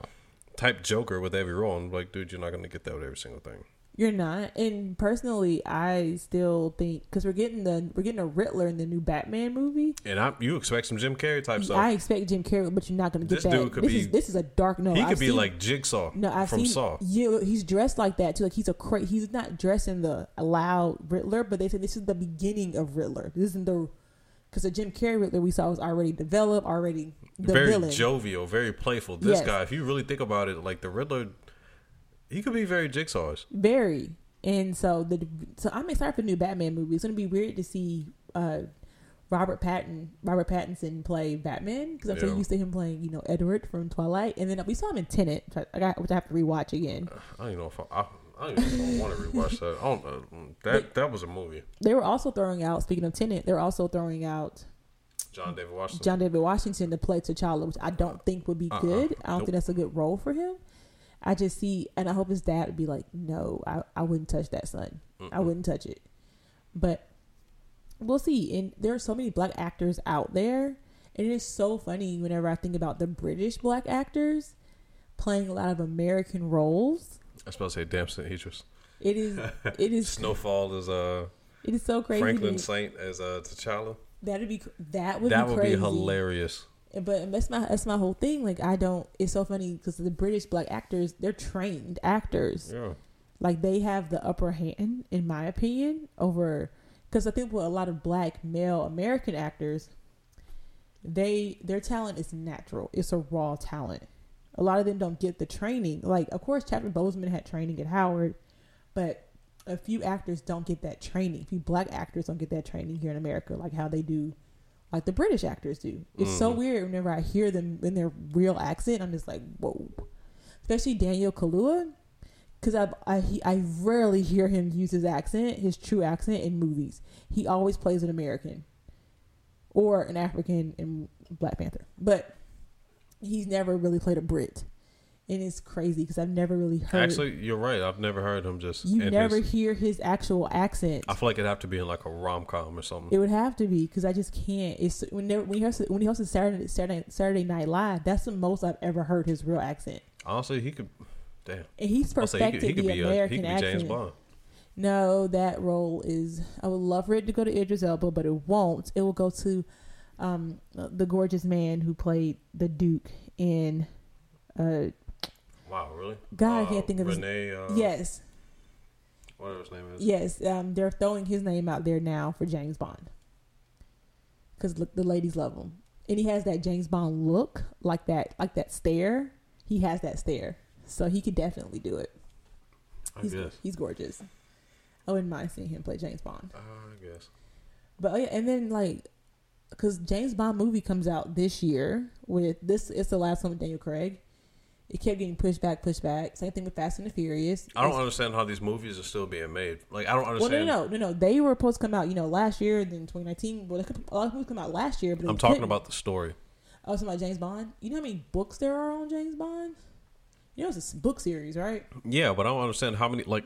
type Joker with every role. I'm like, dude, you're not going to get that with every single thing. You're not, and personally, I still think because we're getting the we're getting a Riddler in the new Batman movie. And I, you expect some Jim Carrey type stuff. I expect Jim Carrey, but you're not going to get This that. dude could this be- is this is a dark no. he I've could be seen- like Jigsaw No, I've from seen. Saw. Yeah, he's dressed like that too. Like he's a cra- he's not dressed in the loud Riddler, but they said this is the beginning of Riddler. This isn't the because the Jim Carrey Riddler we saw was already developed, already the very villain. jovial, very playful. This Yes. guy, if you really think about it, like the Riddler, he could be very Jigsaw's. very. And so the so I'm excited for the new Batman movie. It's gonna be weird to see uh, Robert Patton Robert Pattinson play Batman because I'm so used to him playing you know Edward from Twilight, and then we saw him in Tenet, which I, got, which I have to rewatch again. I don't even know if I, I, I don't even want to rewatch that. I don't know. That that was a movie. They were also throwing out. Speaking of Tenet, they were also throwing out John David Washington. John David Washington to play T'Challa, which I don't think would be Uh-uh. good. I don't Nope. think that's a good role for him. I just see, and I hope his dad would be like, "No, I, I wouldn't touch that son. I Mm-mm. wouldn't touch it." But we'll see. And there are so many black actors out there, and it is so funny whenever I think about the British black actors playing a lot of American roles. I was supposed to say Damson Idris. It is, it is, Snowfall is uh it is so crazy. Franklin. Saint as uh T'Challa. That'd be that would That be would crazy. be hilarious. But that's my that's my whole thing. Like I don't. It's so funny because the British black actors, they're trained actors. Yeah. Like they have the upper hand, in my opinion, over. Because I think with a lot of black male American actors, they their talent is natural. It's a raw talent. A lot of them don't get the training. Like of course, Chadwick Boseman had training at Howard, but a few actors don't get that training. A few black actors don't get that training here in America, like how they do like the British actors do. It's so Mhm. weird whenever I hear them in their real accent. I'm just like, whoa. Especially Daniel Kaluuya, because I I, he, I rarely hear him use his accent, his true accent in movies. He always plays an American or an African in Black Panther, but he's never really played a Brit. And it's crazy because I've never really heard. Actually, you're right. I've never heard him just. you never his- hear his actual accent. I feel like it'd have to be in like a rom com or something. It would have to be because I just can't. It's when they, when he hosted, when he hosted Saturday Saturday Saturday Night Live. That's the most I've ever heard his real accent, Honestly, he could. Damn. and he's I'll he perfected could, he could the be. American he could be accent. No, that role is. I would love for it to go to Idris Elba, but it won't. It will go to um, the gorgeous man who played the Duke in. Uh, Wow, really? God, I Uh, can't think of his. Renee. Uh, Yes, Whatever his name is. yes. Um, they're throwing his name out there now for James Bond because the ladies love him, and he has that James Bond look, like that, like that stare. He has that stare, so he could definitely do it. I He's guess. he's gorgeous. I wouldn't mind seeing him play James Bond. Uh, I guess. But oh yeah, and then like, because James Bond movie comes out this year with this. It's the last one with Daniel Craig. It kept getting pushed back, pushed back. Same thing with Fast and the Furious. I don't It's- understand how these movies are still being made. Like, I don't understand. Well, no, no, no, no. They were supposed to come out, you know, last year, then 2019. Well, they could, a lot of movies come out last year, but I'm talking couldn't. about the story. Oh, I was talking about James Bond. You know how many books there are on James Bond? You know, it's a book series, right? Yeah, but I don't understand how many like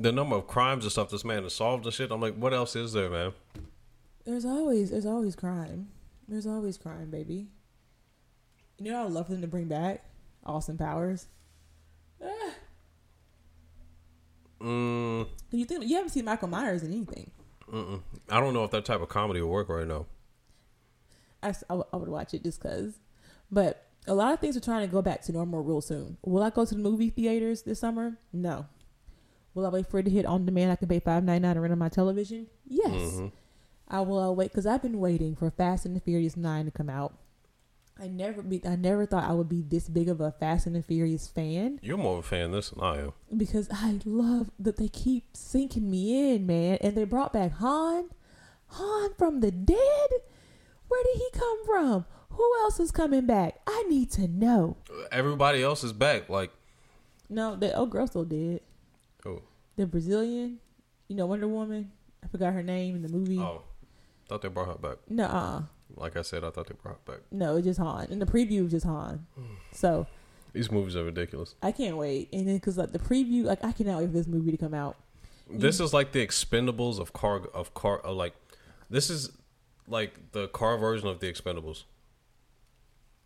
the number of crimes and stuff this man has solved and shit. I'm like, what else is there, man? There's always, there's always crime. There's always crime, baby. You know, what I would love for them to bring back Austin Powers. Ah. Mm, You think you haven't seen Michael Myers in anything? mm-mm. I don't know if that type of comedy will work right now. I, I would- I would watch it just cause. But a lot of things are trying to go back to normal real soon. Will I go to the movie theaters this summer? No. Will I wait for it to hit on demand? I can pay five ninety nine to rent on my television. Yes, Mhm. I will uh, wait because I've been waiting for Fast and the Furious Nine to come out. I never be I never thought I would be this big of a Fast and the Furious fan You're more of a fan of this than I am. because I love that they keep sinking me in, man. And they brought back Han, Han from the dead. Where did he come from? Who else is coming back? I need to know. Everybody else is back. Like, No, the old girl still dead. oh, The Brazilian, you know, Wonder Woman. I forgot her name in the movie. oh, thought they brought her back. No, uh, Like I said, I thought they brought back. no, it's just Han. And the preview, it's just Han. So These movies are ridiculous. I can't wait. And then because like the preview, like I cannot wait for this movie to come out. This is like the Expendables of car of car. Of like, this is like the car version of the Expendables.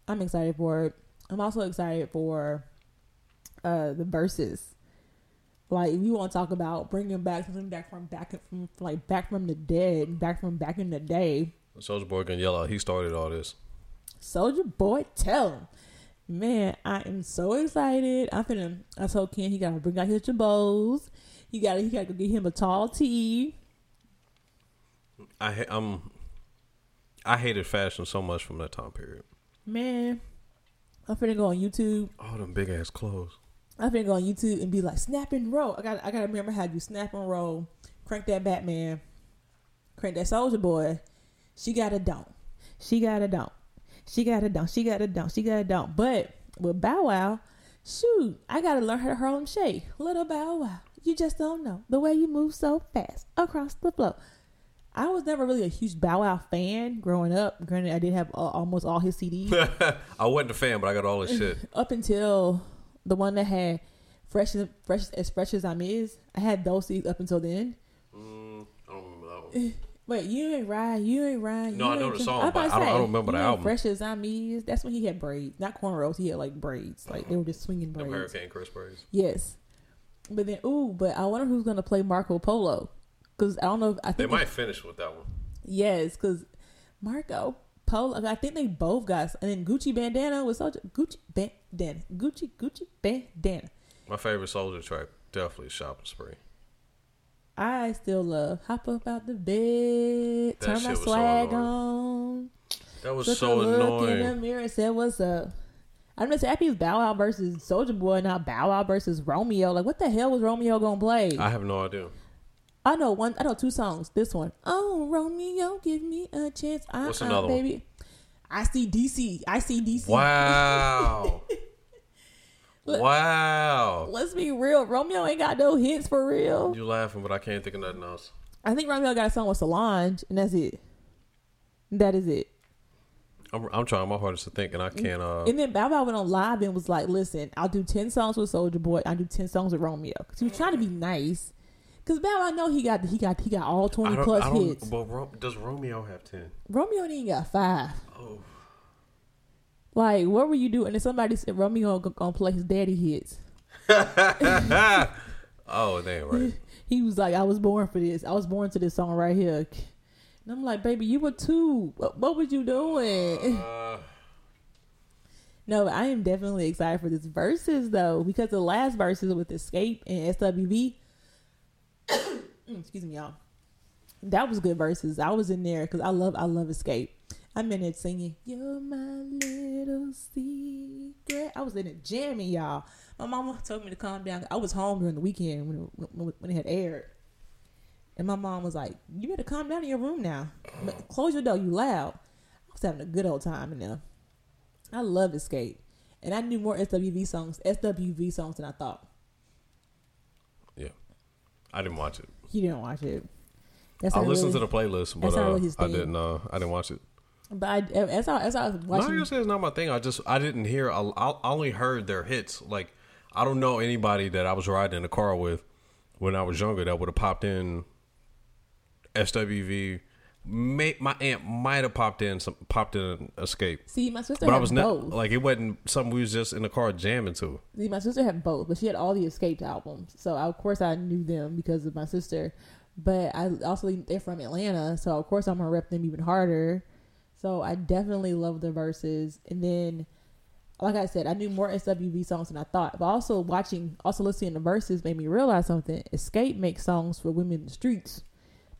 I'm excited for it. I'm also excited for uh the verses. Like if you want to talk about bringing back something back from back from like back from the dead, back from back in the day. Soulja Boy can yell out. He started all this. Soulja Boy, tell him, man, I am so excited. I'm finna. I told Ken he gotta bring out his jabos. He got to he got to go get him a tall tee. I ha- I'm. I hated fashion so much from that time period. Man, I'm finna go on YouTube. All them big ass clothes. I'm finna go on YouTube and be like, snap and roll. I got I gotta remember how you snap and roll. Crank that Batman. Crank that Soulja Boy. She got a donk. She got a donk. She got a donk. She got a donk. She got a donk. But with Bow Wow, shoot, I gotta learn how to Harlem Shake. Little Bow Wow. You just don't know the way you move so fast across the floor. I was never really a huge Bow Wow fan growing up. Granted, I did have uh, almost all his CDs. I wasn't a fan, but I got all his shit. up until the one that had fresh as fresh as Fresh Azimiz. I had those CDs up until then. Mm, I don't remember that one. Wait, you ain't right, you ain't right. No, I know the song, but I don't- I don't remember the album. Fresh Azimiz. That's when he had braids, not cornrows. He had like braids, like they were just swinging braids. Hurricane Chris braids. Yes, but then ooh, but I wonder who's gonna play Marco Polo because I don't know. If, I think They might finish with that one. yes, because Marco Polo. I think they both got, and then Gucci bandana was such Gucci bandana, Gucci Gucci bandana. My favorite Soulja track definitely Shopping Spree. I still love hop up out the bed, That turn my was so swag on, That was took so a look in the mirror, and said, "What's up?" I'm just happy it's Bow Wow versus Soulja Boy, not Bow Wow versus Romeo. Like, what the hell was Romeo gonna play? I, I have no idea. I know one. I know two songs. This one, oh Romeo, give me a chance. Uh, What's another one? baby? I see DC. I see DC. Wow. Wow. Let's be real. Romeo ain't got no hits for real. You laughing, but I can't think of nothing else. I think Romeo got a song with Solange, and that's it. That is it. I'm, I'm trying my hardest to think, and I can't. Uh, And then Bow Wow went on live and was like, "Listen, I'll do ten songs with Soulja Boy. I'll do ten songs with Romeo." Because he was trying to be nice. Because Bow Wow know he got he got he got all twenty plus hits. But Ro- does Romeo have ten? Romeo ain't got five. Oh, Like, what were you doing? And somebody said Romeo gonna, play his daddy hits. oh, they ain't right. He was like, "I was born for this. I was born to this song right here." And And I'm like, baby, you were two. What, what was you doing? Uh, no, I am definitely excited for this verses though, because the last verses with Xscape and SWV. excuse me, y'all. That was good verses. I was in there because I love I love Xscape. I'm in it singing, "You're my little secret." I was in it jamming, y'all. My mama told me to calm down. I was home during the weekend when it, when, it had aired, and my mom was like, "You better calm down in your room now. Close your door. You loud." I was having a good old time in there. I love Xscape, and I knew more SWV songs, SWV songs than I thought. yeah, I didn't watch it. You didn't watch it. That's I listened really- to the playlist, but uh, I didn't. Uh, I didn't watch it. But I, as I as I was No, watching, you say it's not my thing. I just I didn't hear. I, I only heard their hits. Like I don't know anybody that I was riding in a car with when I was younger that would have popped in SWV. May, my aunt might have popped in some popped in Xscape, see my sister but I had was both. not like it wasn't something we was just in the car jamming to. See, my sister had both, but she had all the Escaped albums. So of course I knew them because of my sister. But I also they're from Atlanta, so of course I'm gonna rep them even harder. So I definitely love the verses. And then, like I said, I knew more SWV songs than I thought. But also watching, also listening to verses made me realize something. Xscape makes songs for women in the streets.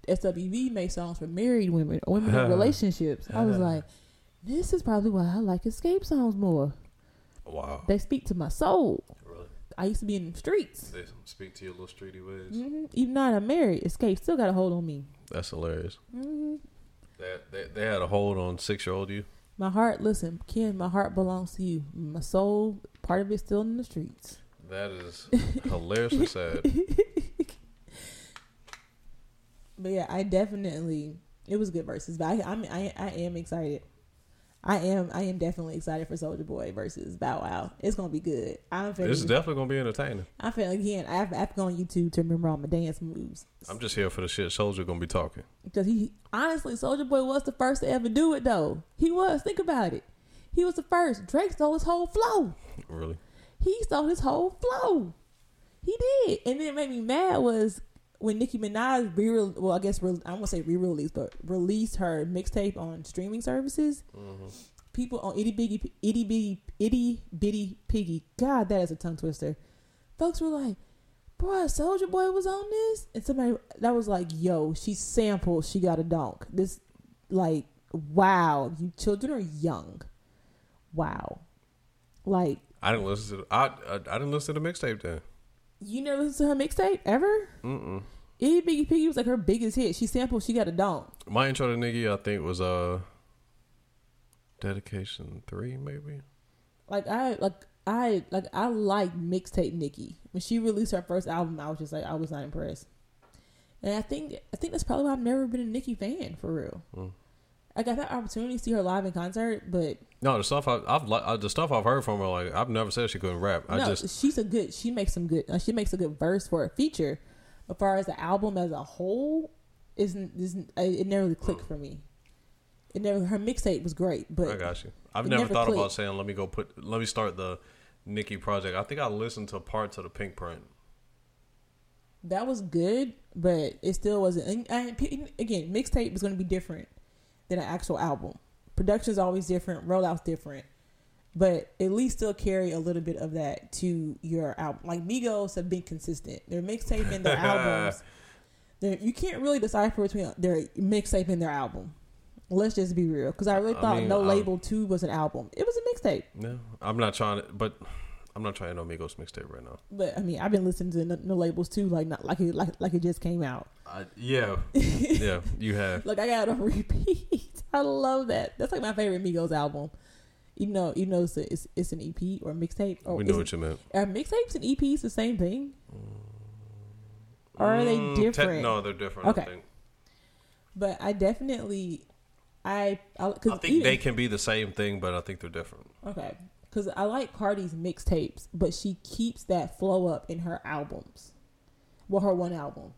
SWV makes songs for married women or women in relationships. I was like, this is probably why I like Xscape songs more. Wow, They speak to my soul. really? I used to be in the streets. They speak to your little streety ways. hmm Even though I'm married, Xscape still got a hold on me. That's hilarious. hmm They, they they had a hold on six year old you. My heart, listen, Ken, my heart belongs to you. My soul, part of it's still in the streets. That is hilariously sad. But yeah, I definitely it was good verses. But I, I'm I, I am excited. I am I am definitely excited for Soulja Boy versus Bow Wow. It's gonna be good. I'm feeling. This is definitely gonna be entertaining. I'm feeling again. I have, I have to go on YouTube to remember all my dance moves. I'm just here for the shit. Soulja gonna be talking. Because he honestly, Soulja Boy was the first to ever do it though. He was. Think about it. He was the first. Drake stole his whole flow. Really? He stole his whole flow. He did. And then it made me mad was when Nicki Minaj re well, I guess re- I won't say re-released, but released her mixtape on streaming services. Mm-hmm. People on itty bitty itty bitty itty bitty piggy. God, that is a tongue twister. Folks were like, "Boy, Soulja Boy was on this," and somebody that was like, "Yo, she sampled. She got a donk." This, like, wow, you children are young. Wow, like I didn't listen to. I, I I didn't listen to the mixtape then. You never listened to her mixtape ever? Mm-mm. Itty Bitty Piggy was like her biggest hit. She sampled She Got a Donk. My intro to Nicki, I think, was uh, dedication three, maybe. Like I like I like I like mixtape Nicki. When she released her first album, I was just like I was not impressed. And I think I think that's probably why I've never been a Nicki fan for real. Mm. I got that opportunity to see her live in concert, but No, the stuff I, I've li- uh, the stuff I've heard from her, like I've never said she couldn't rap. I no, just she's a good. She makes some good. Uh, she makes a good verse for a feature. As far as the album as a whole, isn't isn't uh, it never really clicked for me. It never. Her mixtape was great, but I got you. I've never, never thought about saying let me go put let me start the Nicki project. I think I listened to parts of the Pinkprint. that was good, but it still wasn't. And, and again, mixtape is going to be different than an actual album. Production's always different, rollout's different, but at least still carry a little bit of that to your album. Like Migos have been consistent. Their mixtape and their albums, you can't really decipher between their mixtape and their album. Let's just be real, because I really I thought mean, No um, Label Two was an album. It was a mixtape. No, I'm not trying to, but I'm not trying to know Migos mixtape right now. But I mean, I've been listening to No, no Labels too, like not like it like like it just came out. I, yeah, yeah, you have. Like I got on repeat. I love that. That's like my favorite Migos album. You know, you know, it's, a, it's, it's an EP or a mixtape. Or we know what you meant. Are mixtapes and EPs the same thing? Or are they Mm, te- different? no, they're different. Okay. I think, But I definitely, I, I, cause I think even- they can be the same thing, but I think they're different. Okay. Because I like Cardi's mixtapes, but she keeps that flow up in her albums. Well, her one album.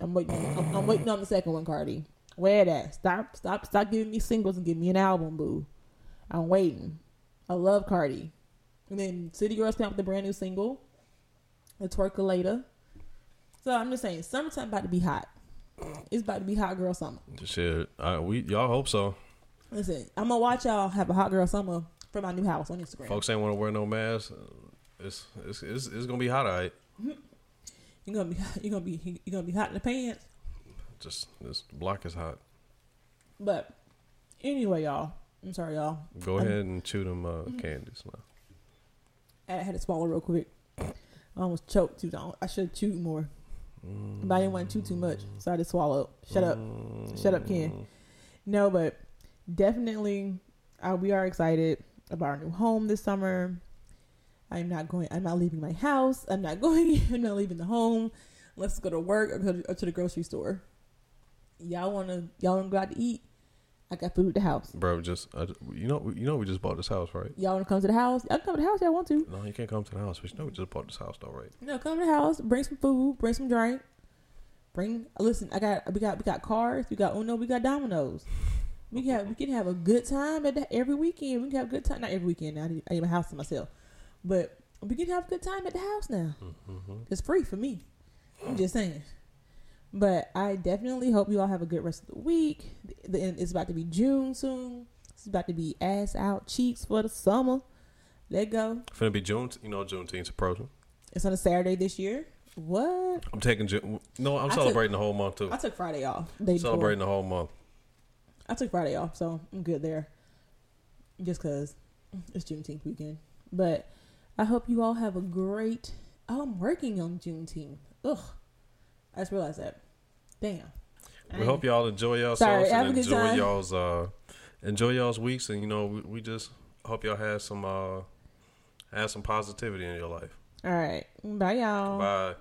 I'm waiting. On, I'm, I'm waiting on the second one, Cardi. Where that? Stop, stop, stop giving me singles and give me an album, boo. I'm waiting. I love Cardi. And then City Girls came out with a brand new single, the Twerkulator. So I'm just saying, summertime about to be hot. It's about to be hot girl summer. Shit, I, we y'all hope so. Listen, I'm gonna watch y'all have a hot girl summer for my new house on Instagram. Folks ain't want to wear no mask. It's it's it's, it's gonna be hot, alright. You're gonna be you're gonna be you're gonna be hot in the pants. Just this block is hot. But anyway, y'all. I'm sorry, y'all. Go I'm- ahead and chew them uh, candies now. I had to swallow real quick. I almost choked too long. I should have chewed more. But I didn't want to chew too much. So I just swallowed. Shut up. Shut up, Ken. No, but definitely uh, we are excited about our new home this summer. I'm not going I'm not leaving my house. I'm not going I'm not leaving the home. Let's go to work or go to, or to the grocery store. Y'all wanna y'all wanna go out to eat? I got food at the house. Bro, just I, you know you know we just bought this house, right? Y'all wanna come to the house? Y'all can come to the house if y'all want to. No, you can't come to the house. But you know we just bought this house, though, right? No, come to the house, bring some food, bring some drink. Bring listen, I got we got we got cars, we got Uno, we got Dominoes. We can have we can have a good time at the, every weekend. We can have a good time not every weekend. Now I need, I need my house to myself, but we can have a good time at the house now. Mm-hmm. It's free for me. I'm just saying. But I definitely hope you all have a good rest of the week. The, the, it's about to be June soon. It's about to be ass out cheeks for the summer. Let go. It's gonna be June. You know Juneteenth's approaching. It's on a Saturday this year. What? I'm taking June. No, I'm I took- celebrating the whole month too. I took Friday off. Day before. Celebrating the whole month. I took Friday off, so I'm good there. Just cause it's Juneteenth weekend. But I hope you all have a great. Oh, I'm working on Juneteenth. Ugh, I just realized that. Damn. We hope y'all enjoy yourselves Sorry, and enjoy time. y'all's uh enjoy y'all's weeks and you know we, we just hope y'all have some uh have some positivity in your life. All right. Bye, y'all. Bye.